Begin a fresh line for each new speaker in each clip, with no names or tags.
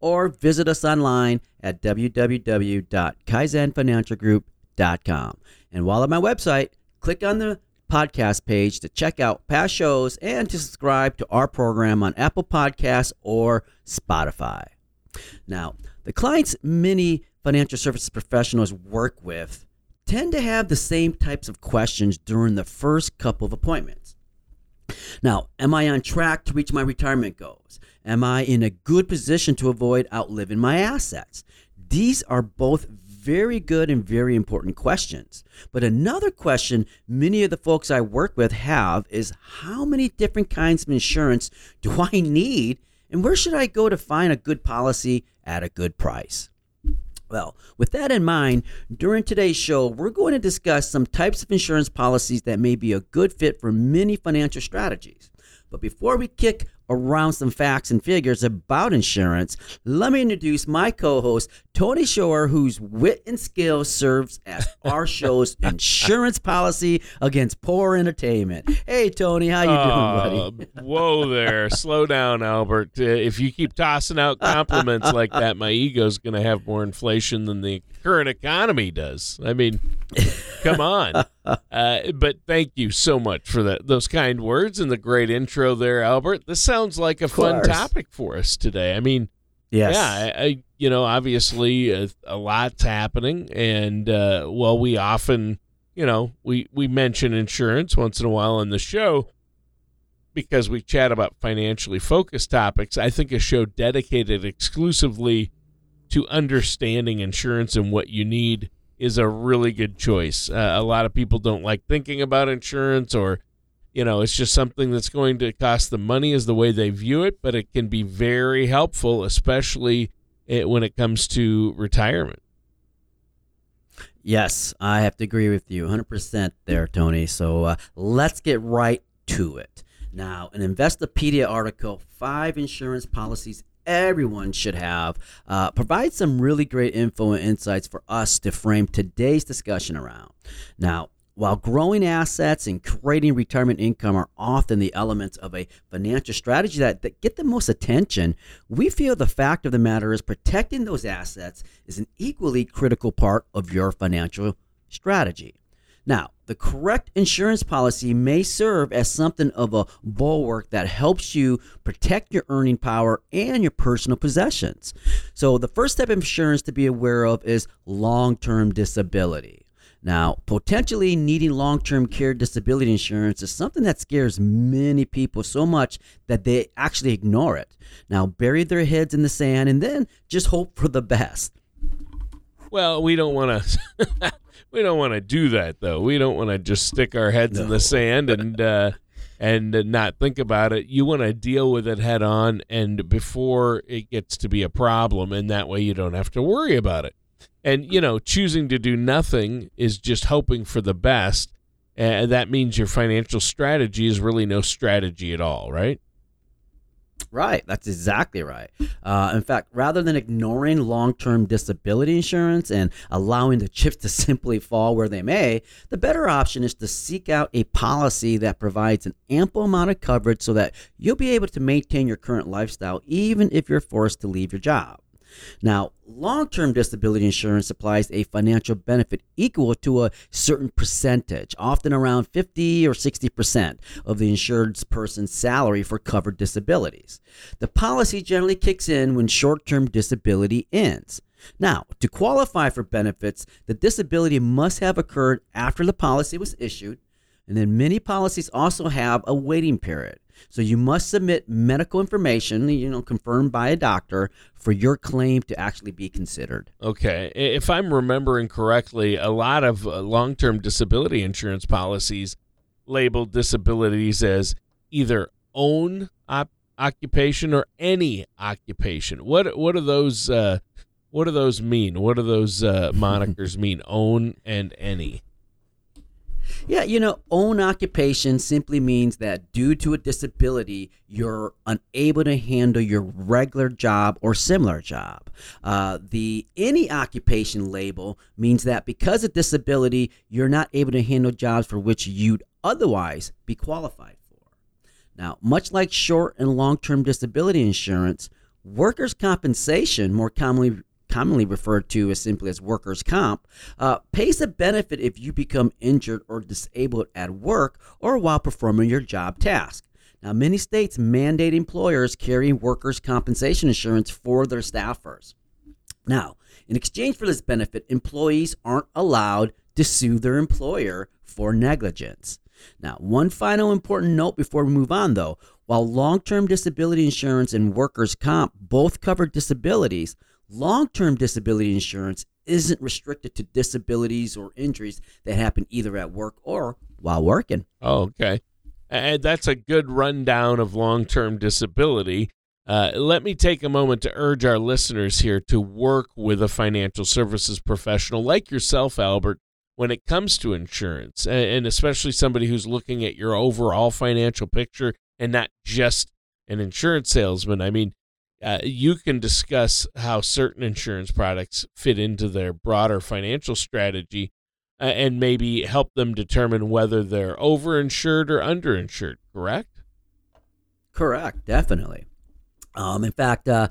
or visit us online at www.kaizenfinancialgroup.com. And while at my website, click on the podcast page to check out past shows and to subscribe to our program on Apple Podcasts or Spotify. Now, the clients many financial services professionals work with tend to have the same types of questions during the first couple of appointments. Now, am I on track to reach my retirement goals? Am I in a good position to avoid outliving my assets? These are both very good and very important questions. But another question many of the folks I work with have is how many different kinds of insurance do I need and where should I go to find a good policy at a good price? Well, with that in mind, during today's show, we're going to discuss some types of insurance policies that may be a good fit for many financial strategies. But before we kick around some facts and figures about insurance, let me introduce my co-host Tony Shore, whose wit and skill serves as our show's insurance policy against poor entertainment. Hey, Tony, how you uh, doing, buddy?
whoa there, slow down, Albert. Uh, if you keep tossing out compliments like that, my ego's going to have more inflation than the current economy does. I mean, come on. Uh, but thank you so much for that those kind words and the great intro there, Albert. This sounds like a fun topic for us today. I mean,
yes.
yeah, I, I you know, obviously a, a lot's happening, and uh, well, we often, you know, we we mention insurance once in a while on the show because we chat about financially focused topics. I think a show dedicated exclusively to understanding insurance and what you need is a really good choice. Uh, a lot of people don't like thinking about insurance or you know, it's just something that's going to cost them money is the way they view it, but it can be very helpful especially when it comes to retirement.
Yes, I have to agree with you 100% there, Tony. So uh, let's get right to it. Now, an Investopedia article, Five Insurance Policies everyone should have, uh, provides some really great info and insights for us to frame today's discussion around. Now, while growing assets and creating retirement income are often the elements of a financial strategy that, that get the most attention, we feel the fact of the matter is protecting those assets is an equally critical part of your financial strategy. Now, the correct insurance policy may serve as something of a bulwark that helps you protect your earning power and your personal possessions. So, the first type of insurance to be aware of is long term disability. Now, potentially needing long term care disability insurance is something that scares many people so much that they actually ignore it. Now, bury their heads in the sand and then just hope for the best.
Well, we don't want to. we don't want to do that though. We don't want to just stick our heads no. in the sand and uh, and not think about it. You want to deal with it head on and before it gets to be a problem, and that way you don't have to worry about it. And you know, choosing to do nothing is just hoping for the best, and that means your financial strategy is really no strategy at all, right?
Right, that's exactly right. Uh, in fact, rather than ignoring long term disability insurance and allowing the chips to simply fall where they may, the better option is to seek out a policy that provides an ample amount of coverage so that you'll be able to maintain your current lifestyle even if you're forced to leave your job. Now, long term disability insurance supplies a financial benefit equal to a certain percentage, often around 50 or 60% of the insured person's salary for covered disabilities. The policy generally kicks in when short term disability ends. Now, to qualify for benefits, the disability must have occurred after the policy was issued, and then many policies also have a waiting period. So you must submit medical information, you know, confirmed by a doctor for your claim to actually be considered.
Okay. If I'm remembering correctly, a lot of uh, long term disability insurance policies label disabilities as either own op- occupation or any occupation. What what do those uh, what do those mean? What do those uh, monikers mean? Own and any.
Yeah, you know, own occupation simply means that due to a disability, you're unable to handle your regular job or similar job. Uh, the any occupation label means that because of disability, you're not able to handle jobs for which you'd otherwise be qualified for. Now, much like short and long term disability insurance, workers' compensation, more commonly commonly referred to as simply as workers' comp, uh, pays a benefit if you become injured or disabled at work or while performing your job task. Now, many states mandate employers carry workers' compensation insurance for their staffers. Now, in exchange for this benefit, employees aren't allowed to sue their employer for negligence. Now, one final important note before we move on though. While long term disability insurance and workers' comp both cover disabilities, Long term disability insurance isn't restricted to disabilities or injuries that happen either at work or while working.
Oh, okay. And that's a good rundown of long term disability. Uh, let me take a moment to urge our listeners here to work with a financial services professional like yourself, Albert, when it comes to insurance, and especially somebody who's looking at your overall financial picture and not just an insurance salesman. I mean, uh, you can discuss how certain insurance products fit into their broader financial strategy uh, and maybe help them determine whether they're overinsured or underinsured, correct?
Correct, definitely. Um, in fact, uh,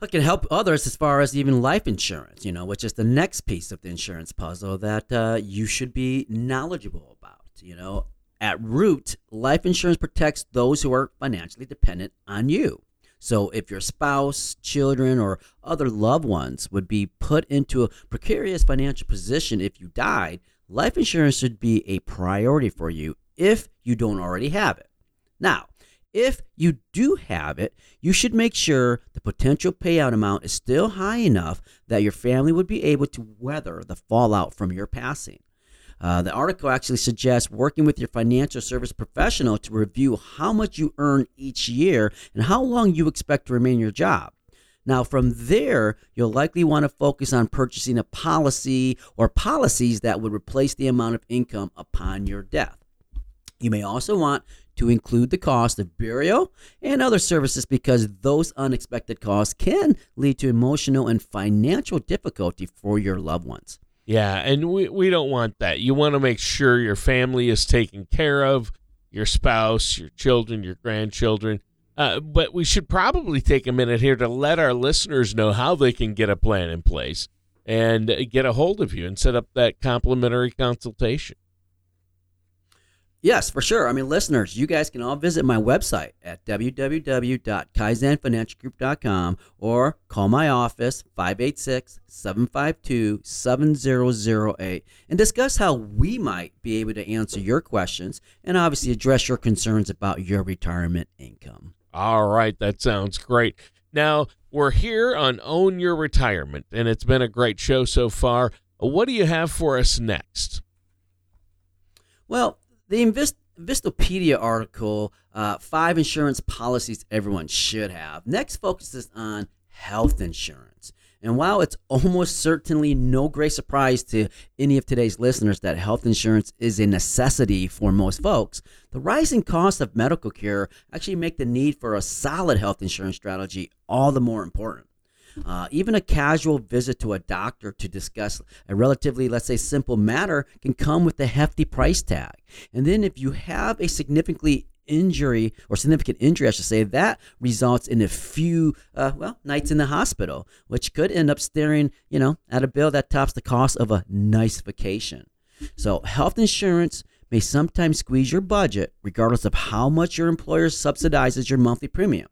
I can help others as far as even life insurance, you know, which is the next piece of the insurance puzzle that uh, you should be knowledgeable about. You know, at root, life insurance protects those who are financially dependent on you. So if your spouse, children, or other loved ones would be put into a precarious financial position if you died, life insurance should be a priority for you if you don't already have it. Now, if you do have it, you should make sure the potential payout amount is still high enough that your family would be able to weather the fallout from your passing. Uh, the article actually suggests working with your financial service professional to review how much you earn each year and how long you expect to remain in your job. Now, from there, you'll likely want to focus on purchasing a policy or policies that would replace the amount of income upon your death. You may also want to include the cost of burial and other services because those unexpected costs can lead to emotional and financial difficulty for your loved ones.
Yeah, and we, we don't want that. You want to make sure your family is taken care of, your spouse, your children, your grandchildren. Uh, but we should probably take a minute here to let our listeners know how they can get a plan in place and get a hold of you and set up that complimentary consultation.
Yes, for sure. I mean, listeners, you guys can all visit my website at www.kaizenfinancialgroup.com or call my office 586-752-7008 and discuss how we might be able to answer your questions and obviously address your concerns about your retirement income.
All right, that sounds great. Now, we're here on Own Your Retirement and it's been a great show so far. What do you have for us next?
Well, the Invest- Investopedia article, uh, five insurance policies everyone should have, next focuses on health insurance. And while it's almost certainly no great surprise to any of today's listeners that health insurance is a necessity for most folks, the rising cost of medical care actually make the need for a solid health insurance strategy all the more important. Uh, even a casual visit to a doctor to discuss a relatively, let's say, simple matter can come with a hefty price tag. And then if you have a significantly injury or significant injury, I should say, that results in a few, uh, well, nights in the hospital, which could end up staring, you know, at a bill that tops the cost of a nice vacation. So, health insurance may sometimes squeeze your budget, regardless of how much your employer subsidizes your monthly premium.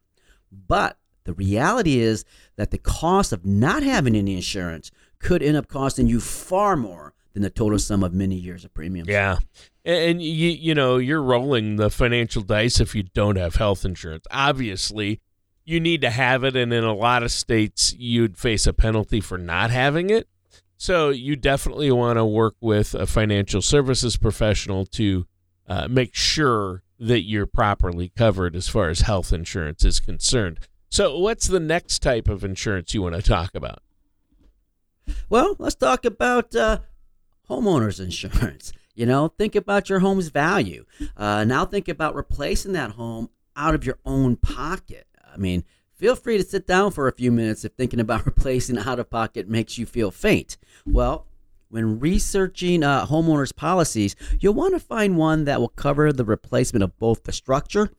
But The reality is that the cost of not having any insurance could end up costing you far more than the total sum of many years of premiums.
Yeah. And you you know, you're rolling the financial dice if you don't have health insurance. Obviously, you need to have it and in a lot of states you'd face a penalty for not having it. So you definitely want to work with a financial services professional to uh, make sure that you're properly covered as far as health insurance is concerned. So, what's the next type of insurance you want to talk about?
Well, let's talk about uh, homeowners insurance. You know, think about your home's value. Uh, now, think about replacing that home out of your own pocket. I mean, feel free to sit down for a few minutes if thinking about replacing out of pocket makes you feel faint. Well, when researching uh, homeowners policies, you'll want to find one that will cover the replacement of both the structure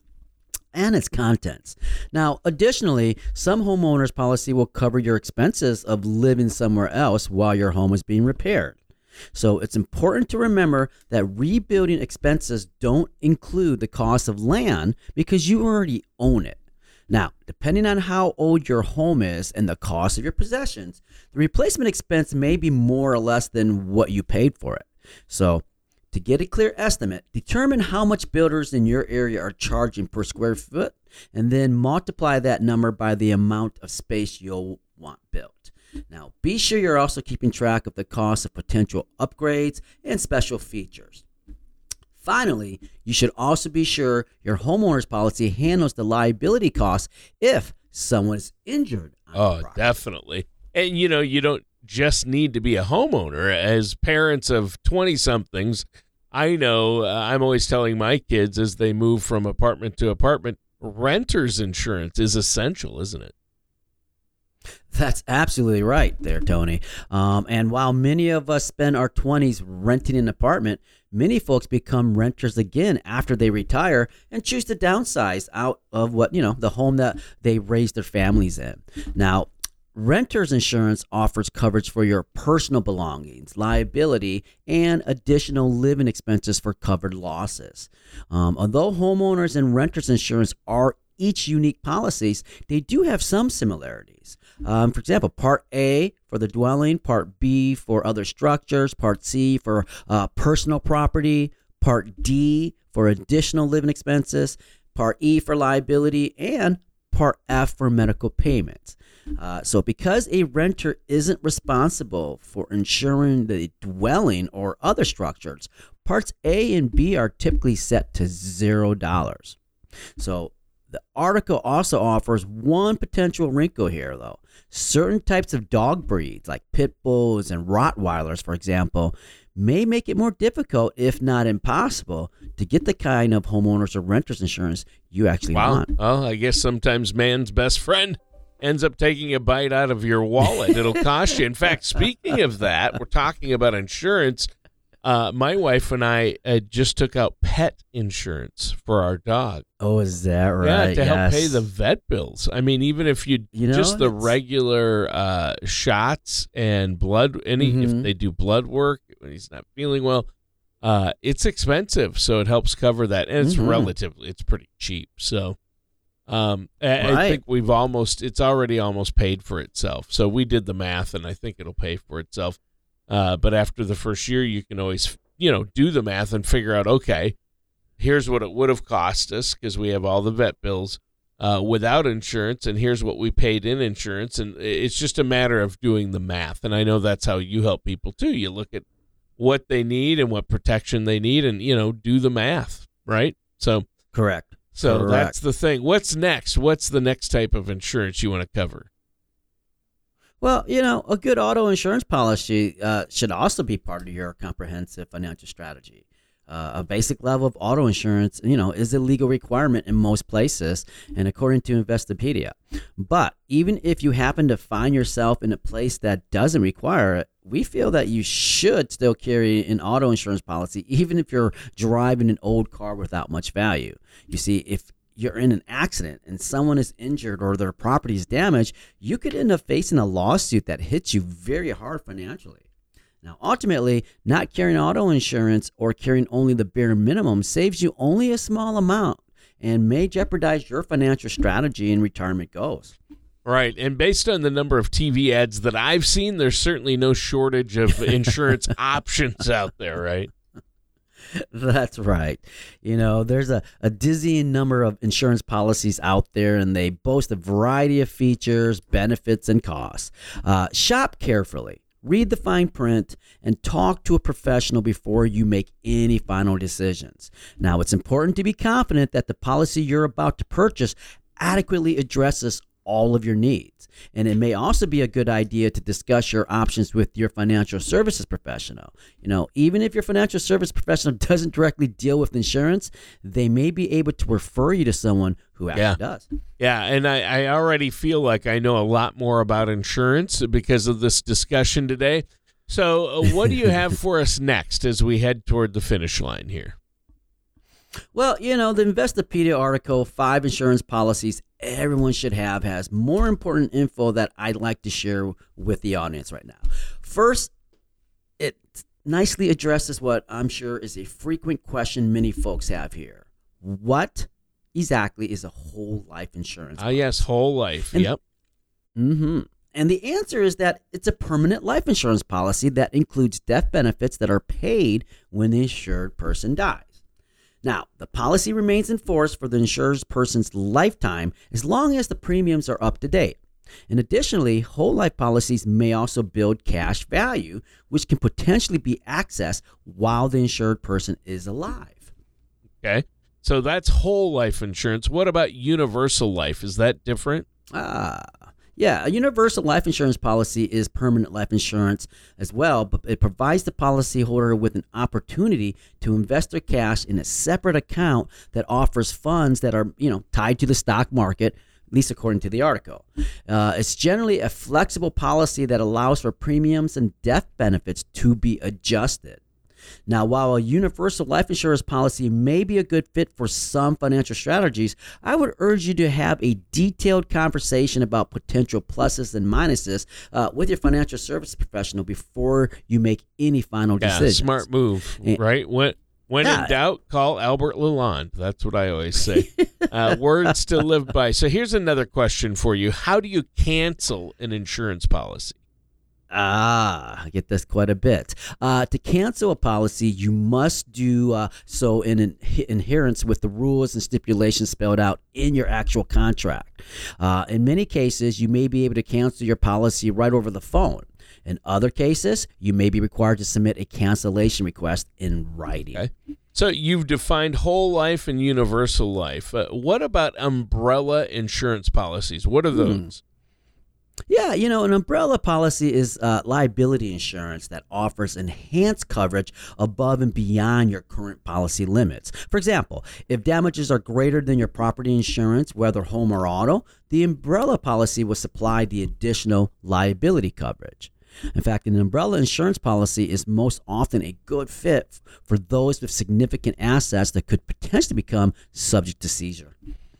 and its contents. Now, additionally, some homeowners policy will cover your expenses of living somewhere else while your home is being repaired. So it's important to remember that rebuilding expenses don't include the cost of land because you already own it. Now, depending on how old your home is and the cost of your possessions, the replacement expense may be more or less than what you paid for it. So, to get a clear estimate, determine how much builders in your area are charging per square foot and then multiply that number by the amount of space you'll want built. Now, be sure you're also keeping track of the cost of potential upgrades and special features. Finally, you should also be sure your homeowner's policy handles the liability costs if someone is injured.
Oh, definitely. And you know, you don't just need to be a homeowner. As parents of 20 somethings, I know uh, I'm always telling my kids as they move from apartment to apartment, renter's insurance is essential, isn't it?
That's absolutely right there, Tony. Um, and while many of us spend our 20s renting an apartment, many folks become renters again after they retire and choose to downsize out of what, you know, the home that they raised their families in. Now, Renter's insurance offers coverage for your personal belongings, liability, and additional living expenses for covered losses. Um, although homeowners and renters insurance are each unique policies, they do have some similarities. Um, for example, Part A for the dwelling, Part B for other structures, Part C for uh, personal property, Part D for additional living expenses, Part E for liability, and Part F for medical payments. Uh, so, because a renter isn't responsible for insuring the dwelling or other structures, parts A and B are typically set to zero dollars. So, the article also offers one potential wrinkle here, though. Certain types of dog breeds, like pit bulls and Rottweilers, for example, may make it more difficult, if not impossible, to get the kind of homeowners or renters insurance you actually
wow.
want.
Well, I guess sometimes man's best friend ends up taking a bite out of your wallet. It'll cost you. In fact, speaking of that, we're talking about insurance. Uh, my wife and I uh, just took out pet insurance for our dog.
Oh, is that right?
Yeah, to
yes.
help pay the vet bills. I mean, even if you,
You know,
just the regular uh, shots and blood, any
Mhm.
if they do blood work when he's not feeling well, uh, it's expensive. So it helps cover that, and it's
Mhm.
relatively, it's pretty cheap. So. Um, I, I think we've almost it's already almost paid for itself. So we did the math, and I think it'll pay for itself. Uh, but after the first year, you can always you know do the math and figure out okay, here's what it would have cost us because we have all the vet bills uh, without insurance, and here's what we paid in insurance, and it's just a matter of doing the math. And I know that's how you help people too. You look at what they need and what protection they need, and you know do the math, right? So.
Correct.
So
Correct.
that's the thing. What's next? What's the next type of insurance you want to cover?
Well, you know, a good auto insurance policy uh, should also be part of your comprehensive financial strategy. Uh, a basic level of auto insurance, you know, is a legal requirement in most places, and according to Investopedia. But even if you happen to find yourself in a place that doesn't require it, we feel that you should still carry an auto insurance policy, even if you're driving an old car without much value. You see, if you're in an accident and someone is injured or their property is damaged, you could end up facing a lawsuit that hits you very hard financially. Now, ultimately, not carrying auto insurance or carrying only the bare minimum saves you only a small amount and may jeopardize your financial strategy and retirement goals.
Right. And based on the number of TV ads that I've seen, there's certainly no shortage of insurance options out there, right?
That's right. You know, there's a, a dizzying number of insurance policies out there, and they boast a variety of features, benefits, and costs. Uh, shop carefully, read the fine print, and talk to a professional before you make any final decisions. Now, it's important to be confident that the policy you're about to purchase adequately addresses all of your needs. And it may also be a good idea to discuss your options with your financial services professional. You know, even if your financial service professional doesn't directly deal with insurance, they may be able to refer you to someone who actually
Yeah.
does.
Yeah, and I, I already feel like I know a lot more about insurance because of this discussion today. So, uh, what do you have for us next as we head toward the finish line here?
Well, you know, the Investopedia article, Five Insurance Policies Everyone Should Have, has more important info that I'd like to share with the audience right now. First, it nicely addresses what I'm sure is a frequent question many folks have here. What exactly is a whole life insurance?
Ah, yes, whole life.
And-
yep.
hmm And the answer is that it's a permanent life insurance policy that includes death benefits that are paid when the insured person dies. Now, the policy remains in force for the insured person's lifetime as long as the premiums are up to date. And additionally, whole life policies may also build cash value, which can potentially be accessed while the insured person is alive.
Okay. So that's whole life insurance. What about universal life? Is that different?
Ah, yeah. A universal life insurance policy is permanent life insurance as well, but it provides the policyholder with an opportunity to invest their cash in a separate account that offers funds that are, you know, tied to the stock market. At least according to the article. Uh, it's generally a flexible policy that allows for premiums and death benefits to be adjusted. Now, while a universal life insurance policy may be a good fit for some financial strategies, I would urge you to have a detailed conversation about potential pluses and minuses uh, with your financial service professional before you make any final
Yeah,
decisions.
smart move,
Eh,
right? When when
Yeah.
in doubt, call Albert Lalonde. That's what I always say. uh, words to live by. So here's another question for you: How do you cancel an insurance policy?
Ah, I get this quite a bit. Uh, to cancel a policy, you must do uh, so in an adherence with the rules and stipulations spelled out in your actual contract. Uh, in many cases, you may be able to cancel your policy right over the phone. In other cases, you may be required to submit a cancellation request in writing.
Okay. So you've defined whole life and universal life. Uh, what about umbrella insurance policies? What are those?
Yeah, you know, an umbrella policy is uh, liability insurance that offers enhanced coverage above and beyond your current policy limits. For example, if damages are greater than your property insurance, whether home or auto, the umbrella policy will supply the additional liability coverage. In fact, an umbrella insurance policy is most often a good fit for those with significant assets that could potentially become subject to seizure.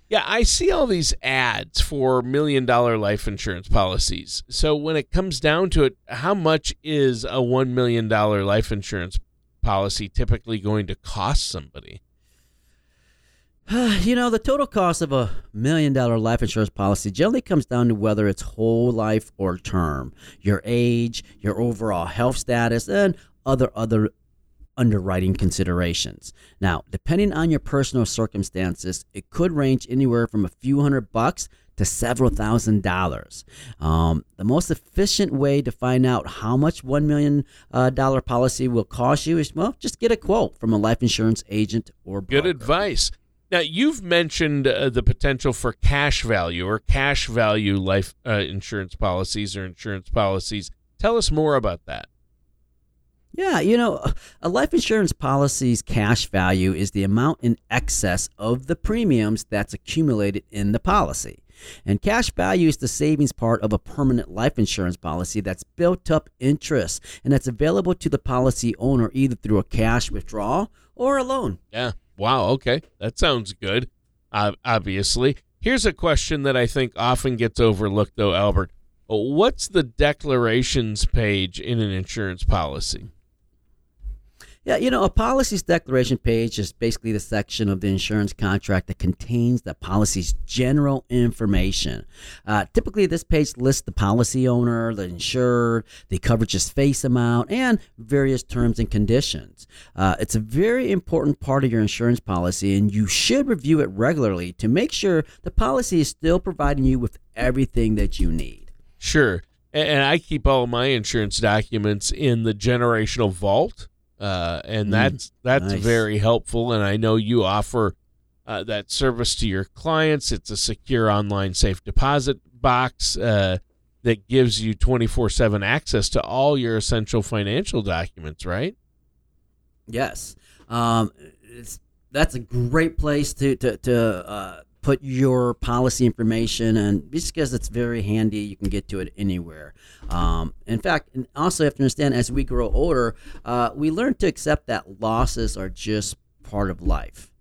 Yeah, I see all these ads for million dollar life insurance policies. So when it comes down to it, how much is a $1 million life insurance policy typically going to cost somebody?
you know, the total cost of a million dollar life insurance policy generally comes down to whether it's whole life or term, your age, your overall health status, and other other underwriting considerations. Now, depending on your personal circumstances, it could range anywhere from a few hundred bucks to several thousand dollars. Um, the most efficient way to find out how much one million uh, dollar policy will cost you is well, just get a quote from a life insurance agent or
Good advice. Now, you've mentioned uh, the potential for cash value or cash value life uh, insurance policies or insurance policies. Tell us more about that.
Yeah, you know, a life insurance policy's cash value is the amount in excess of the premiums that's accumulated in the policy. And cash value is the savings part of a permanent life insurance policy that's built up interest and that's available to the policy owner either through a cash withdrawal or a loan.
Yeah. Wow. Okay. That sounds good. Uh, obviously. Here's a question that I think often gets overlooked, though, Albert. What's the declarations page in an insurance policy?
Yeah, you know, a policy's declaration page is basically the section of the insurance contract that contains the policy's general information. Uh, typically, this page lists the policy owner, the insured, the coverage's face amount, and various terms and conditions. Uh, it's a very important part of your insurance policy, and you should review it regularly to make sure the policy is still providing you with everything that you need.
Sure. And I keep all my insurance documents in the generational vault uh, and mm, that's that's nice. very helpful. And I know you offer uh, that service to your clients. It's a secure online safe deposit box uh, that gives you twenty four seven access to all your essential financial documents. Right?
Yes, um, that's a great place to to to uh, put your policy information and just because it's very handy you can get to it anywhere. Um, in fact and also you have to understand as we grow older uh, we learn to accept that losses are just part of life.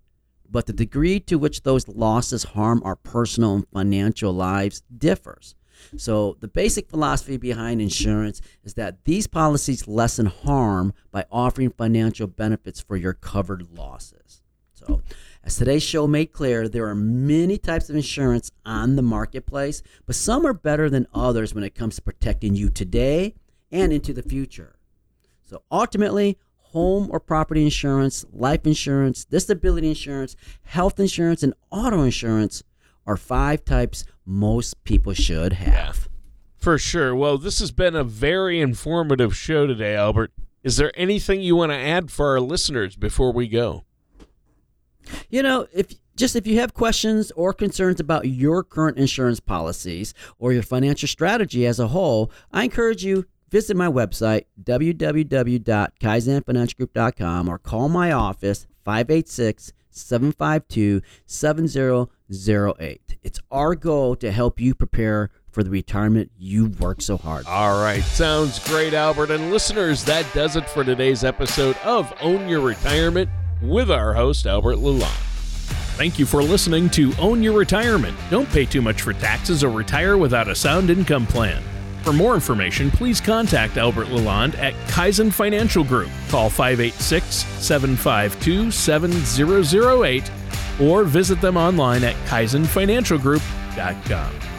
But the degree to which those losses harm our personal and financial lives differs. So the basic philosophy behind insurance is that these policies lessen harm by offering financial benefits for your covered losses. So as today's show made clear, there are many types of insurance on the marketplace, but some are better than others when it comes to protecting you today and into the future. So ultimately, home or property insurance, life insurance, disability insurance, health insurance, and auto insurance are five types most people should have.
For sure. Well, this has been a very informative show today, Albert. Is there anything you want to add for our listeners before we go?
You know, if just if you have questions or concerns about your current insurance policies or your financial strategy as a whole, I encourage you visit my website www.kaizenfinancialgroup.com or call my office 586 752 7008. It's our goal to help you prepare for the retirement you've worked so hard.
All right, sounds great, Albert. And listeners, that does it for today's episode of Own Your Retirement with our host, Albert Lalonde.
Thank you for listening to Own Your Retirement. Don't pay too much for taxes or retire without a sound income plan. For more information, please contact Albert Lalonde at Kaizen Financial Group. Call 586 752 7008 or visit them online at kaizenfinancialgroup.com.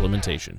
implementation.